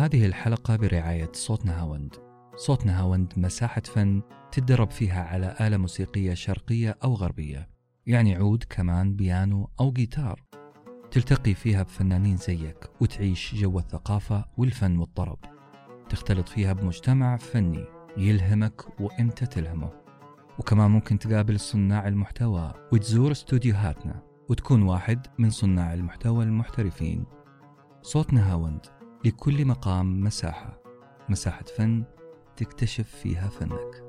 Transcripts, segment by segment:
هذه الحلقة برعاية صوت نهاوند. صوت نهاوند مساحة فن تدرب فيها على آلة موسيقية شرقية أو غربية. يعني عود كمان بيانو أو جيتار. تلتقي فيها بفنانين زيك وتعيش جو الثقافة والفن والطرب. تختلط فيها بمجتمع فني يلهمك وإنت تلهمه. وكمان ممكن تقابل صناع المحتوى وتزور استوديوهاتنا وتكون واحد من صناع المحتوى المحترفين. صوت نهاوند. لكل مقام مساحة مساحة فن تكتشف فيها فنك.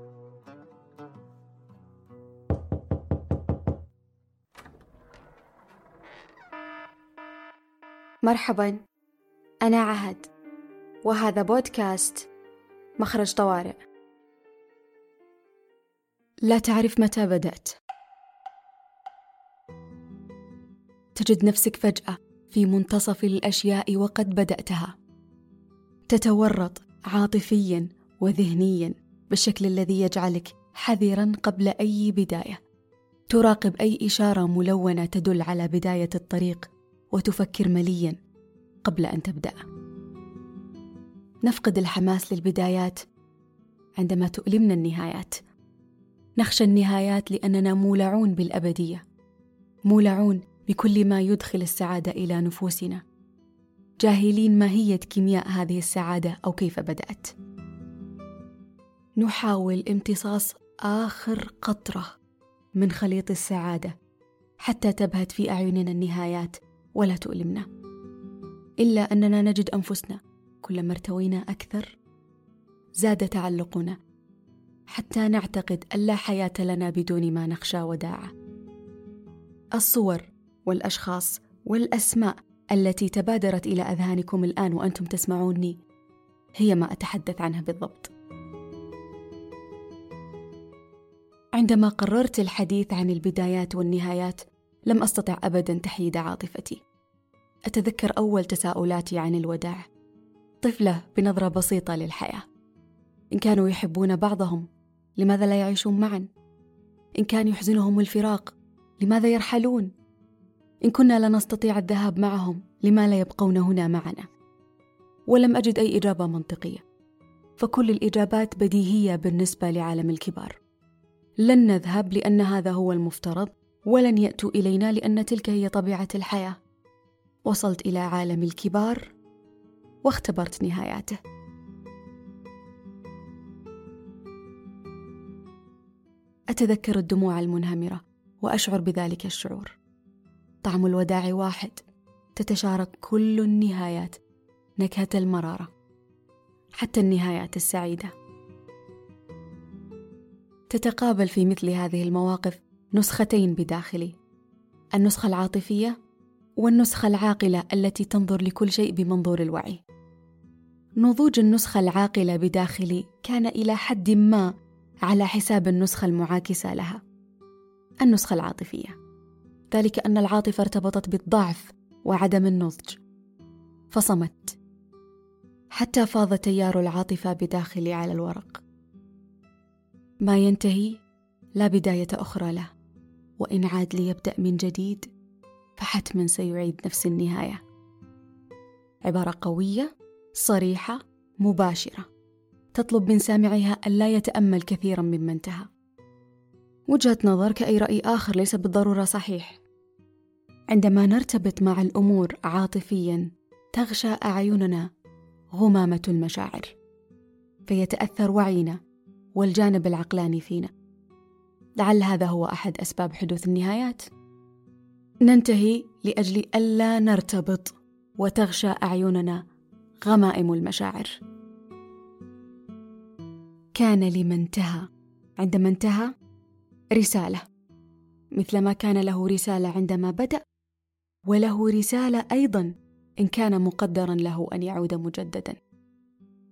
مرحبا أنا عهد وهذا بودكاست مخرج طوارئ. لا تعرف متى بدأت. تجد نفسك فجأة في منتصف الأشياء وقد بدأتها. تتورط عاطفيا وذهنيا بالشكل الذي يجعلك حذرا قبل أي بداية. تراقب أي إشارة ملونة تدل على بداية الطريق وتفكر مليا قبل أن تبدأ. نفقد الحماس للبدايات عندما تؤلمنا النهايات. نخشى النهايات لأننا مولعون بالأبدية مولعون بكل ما يدخل السعادة إلى نفوسنا. جاهلين ماهيه كيمياء هذه السعادة أو كيف بدأت؟ نحاول امتصاص آخر قطرة من خليط السعادة حتى تبهت في أعيننا النهايات ولا تؤلمنا. إلا أننا نجد أنفسنا كلما ارتوينا أكثر زاد تعلقنا حتى نعتقد أن لا حياة لنا بدون ما نخشى وداعة. الصور والأشخاص والأسماء التي تبادرت إلى أذهانكم الآن وأنتم تسمعوني هي ما أتحدث عنها بالضبط. عندما قررت الحديث عن البدايات والنهايات لم أستطع ابدا تحييد عاطفتي. أتذكر أول تساؤلاتي عن الوداع. طفلة بنظرة بسيطة للحياة. إن كانوا يحبون بعضهم لماذا لا يعيشون معا؟ إن كان يحزنهم الفراق لماذا يرحلون؟ إن كنا لا نستطيع الذهاب معهم لما لا يبقون هنا معنا. ولم أجد أي إجابة منطقية. فكل الإجابات بديهية بالنسبة لعالم الكبار. لن نذهب لأن هذا هو المفترض ولن يأتوا إلينا لأن تلك هي طبيعة الحياة. وصلت إلى عالم الكبار واختبرت نهاياته. أتذكر الدموع المنهمرة وأشعر بذلك الشعور. طعم الوداع واحد تتشارك كل النهايات نكهة المرارة حتى النهايات السعيدة. تتقابل في مثل هذه المواقف نسختين بداخلي النسخة العاطفية والنسخة العاقلة التي تنظر لكل شيء بمنظور الوعي. نضوج النسخة العاقلة بداخلي كان إلى حد ما على حساب النسخة المعاكسة لها النسخة العاطفية. ذلك أن العاطفة ارتبطت بالضعف وعدم النضج. فصمت. حتى فاض تيار العاطفة بداخلي على الورق. ما ينتهي لا بداية أخرى له وإن عاد ليبدأ من جديد فحتما سيعيد نفس النهاية. عبارة قوية صريحة مباشرة. تطلب من سامعها ألا يتأمل كثيرا مما انتهى. وجهة نظر كأي رأي آخر ليس بالضرورة صحيح. عندما نرتبط مع الأمور عاطفيا تغشى أعيننا غمامة المشاعر فيتأثر وعينا والجانب العقلاني فينا. لعل هذا هو أحد أسباب حدوث النهايات. ننتهي لأجل ألا نرتبط وتغشى أعيننا غمائم المشاعر. كان لما انتهى. عندما انتهى رسالة. مثلما كان له رسالة عندما بدأ وله رسالة أيضا إن كان مقدرا له أن يعود مجددا.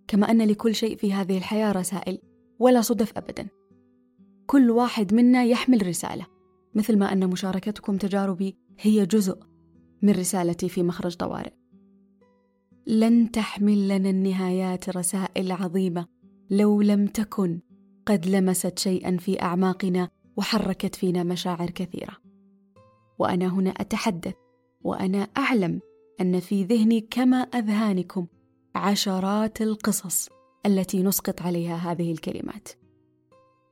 كما أن لكل شيء في هذه الحياة رسائل ولا صدف ابدا. كل واحد منا يحمل رسالة مثل ما أن مشاركتكم تجاربي هي جزء من رسالتي في مخرج طوارئ. لن تحمل لنا النهايات رسائل عظيمة لو لم تكن قد لمست شيئا في أعماقنا وحركت فينا مشاعر كثيرة. وأنا هنا أتحدث وأنا أعلم أن في ذهني كما أذهانكم عشرات القصص التي نسقط عليها هذه الكلمات.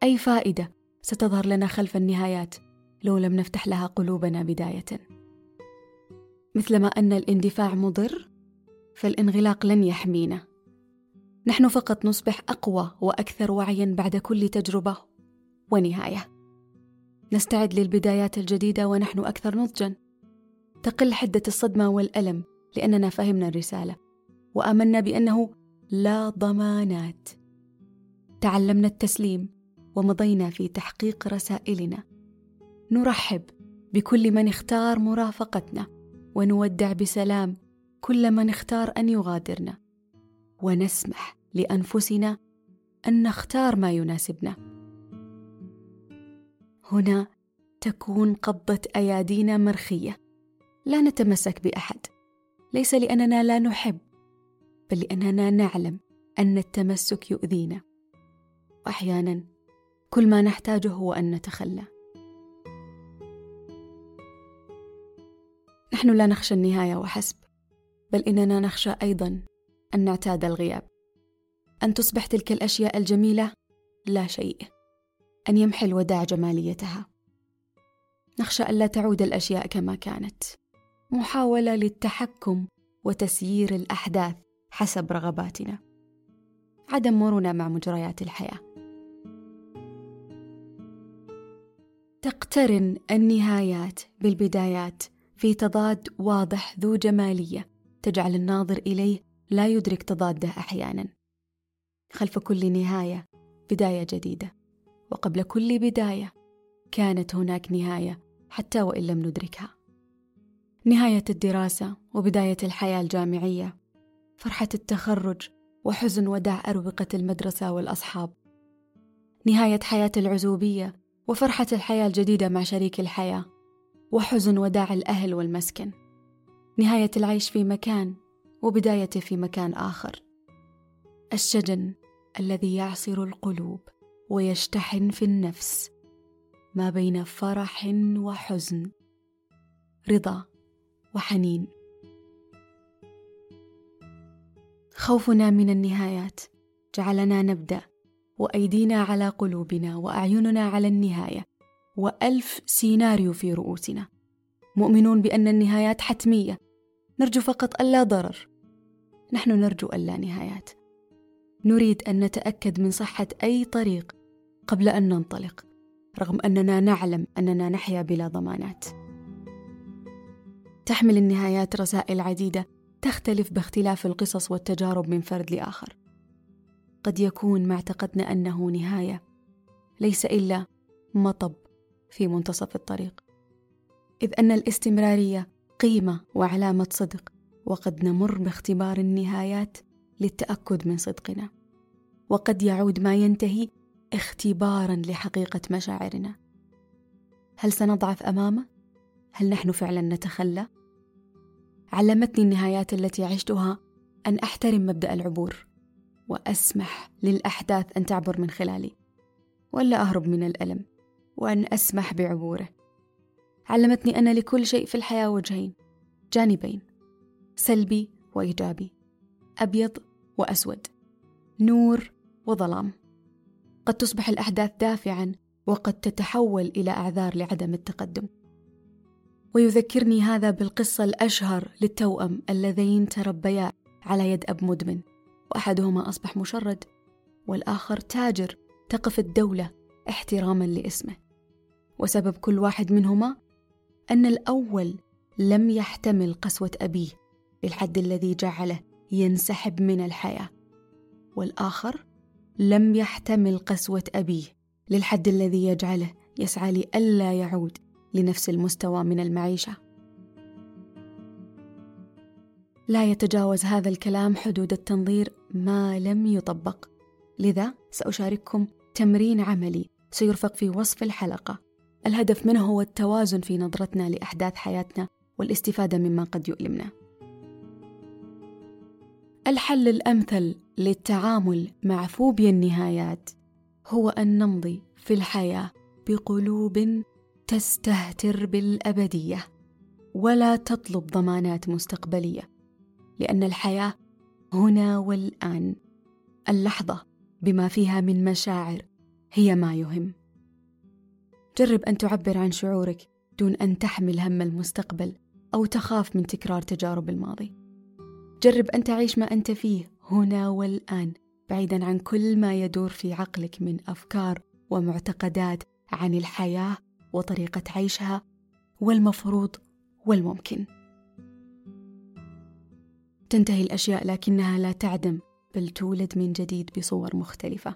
أي فائدة ستظهر لنا خلف النهايات لو لم نفتح لها قلوبنا بداية. مثلما أن الاندفاع مضر فالانغلاق لن يحمينا. نحن فقط نصبح أقوى وأكثر وعيا بعد كل تجربة ونهاية. نستعد للبدايات الجديدة ونحن أكثر نضجا. تقل حدة الصدمة والألم لأننا فهمنا الرسالة وآمنا بأنه لا ضمانات. تعلمنا التسليم ومضينا في تحقيق رسائلنا. نرحب بكل من اختار مرافقتنا ونودع بسلام كل من اختار أن يغادرنا. ونسمح لأنفسنا أن نختار ما يناسبنا. هنا تكون قبضة أيادينا مرخية. لا نتمسك بأحد. ليس لأننا لا نحب بل لأننا نعلم أن التمسك يؤذينا. واحيانا كل ما نحتاجه هو أن نتخلى. نحن لا نخشى النهاية وحسب بل إننا نخشى أيضا أن نعتاد الغياب. أن تصبح تلك الأشياء الجميلة لا شيء. أن يمحي الوداع جماليتها. نخشى الا تعود الأشياء كما كانت. محاولة للتحكم وتسيير الأحداث حسب رغباتنا. عدم مرونة مع مجريات الحياة. تقترن النهايات بالبدايات في تضاد واضح ذو جمالية تجعل الناظر إليه لا يدرك تضاده أحيانا. خلف كل نهاية بداية جديدة وقبل كل بداية كانت هناك نهاية حتى وإن لم ندركها. نهاية الدراسة وبداية الحياة الجامعية. فرحة التخرج وحزن وداع أروقة المدرسة والأصحاب. نهاية حياة العزوبية وفرحة الحياة الجديدة مع شريك الحياة وحزن وداع الأهل والمسكن. نهاية العيش في مكان وبدايته في مكان آخر. الشجن الذي يعصر القلوب ويشتحن في النفس ما بين فرح وحزن. رضا. وحنين. خوفنا من النهايات. جعلنا نبدأ. وأيدينا على قلوبنا وأعيننا على النهاية. وألف سيناريو في رؤوسنا. مؤمنون بأن النهايات حتمية. نرجو فقط ألا ضرر. نحن نرجو ألا نهايات. نريد أن نتأكد من صحة أي طريق قبل أن ننطلق رغم أننا نعلم أننا نحيا بلا ضمانات. تحمل النهايات رسائل عديدة تختلف باختلاف القصص والتجارب من فرد لآخر. قد يكون ما اعتقدنا أنه نهاية ليس إلا مطب في منتصف الطريق. إذ أن الاستمرارية قيمة وعلامة صدق وقد نمر باختبار النهايات للتأكد من صدقنا. وقد يعود ما ينتهي اختبارا لحقيقة مشاعرنا. هل سنضعف أمامه؟ هل نحن فعلا نتخلى؟ علمتني النهايات التي عشتها أن أحترم مبدأ العبور وأسمح للأحداث أن تعبر من خلالي ولا أهرب من الألم وأن أسمح بعبوره. علمتني أن لكل شيء في الحياة وجهين جانبين سلبي وإيجابي أبيض وأسود نور وظلام. قد تصبح الأحداث دافعا وقد تتحول إلى أعذار لعدم التقدم. ويذكرني هذا بالقصة الأشهر للتوأم اللذين تربيا على يد أب مدمن وأحدهما أصبح مشرد والآخر تاجر تقف الدولة احتراما لاسمه. وسبب كل واحد منهما أن الأول لم يحتمل قسوة أبيه للحد الذي جعله ينسحب من الحياة والآخر لم يحتمل قسوة أبيه للحد الذي يجعله يسعى لئلا يعود لنفس المستوى من المعيشة. لا يتجاوز هذا الكلام حدود التنظير ما لم يطبق. لذا سأشارككم تمرين عملي سيرفق في وصف الحلقة. الهدف منه هو التوازن في نظرتنا لأحداث حياتنا والاستفادة مما قد يؤلمنا. الحل الأمثل للتعامل مع فوبيا النهايات هو أن نمضي في الحياة بقلوب تستهتر بالأبدية ولا تطلب ضمانات مستقبلية لأن الحياة هنا والآن. اللحظة بما فيها من مشاعر هي ما يهم. جرب أن تعبر عن شعورك دون أن تحمل هم المستقبل أو تخاف من تكرار تجارب الماضي. جرب أن تعيش ما أنت فيه هنا والآن بعيدا عن كل ما يدور في عقلك من أفكار ومعتقدات عن الحياة وطريقة عيشها والمفروض والممكن. تنتهي الأشياء لكنها لا تعدم بل تولد من جديد بصور مختلفة.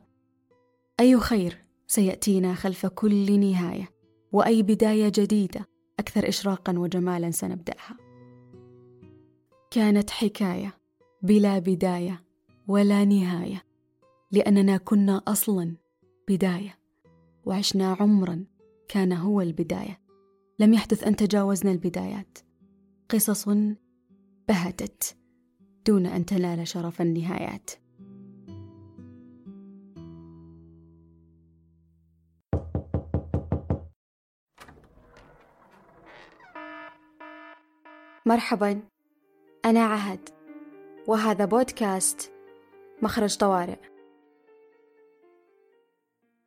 أي خير سيأتينا خلف كل نهاية وأي بداية جديدة أكثر إشراقا وجمالا سنبدأها. كانت حكاية بلا بداية ولا نهاية لأننا كنا أصلا بداية وعشنا عمرا كان هو البداية. لم يحدث أن تجاوزنا البدايات. قصص بهتت دون أن تنال شرف النهايات. مرحبا. أنا عهد. وهذا بودكاست مخرج طوارئ.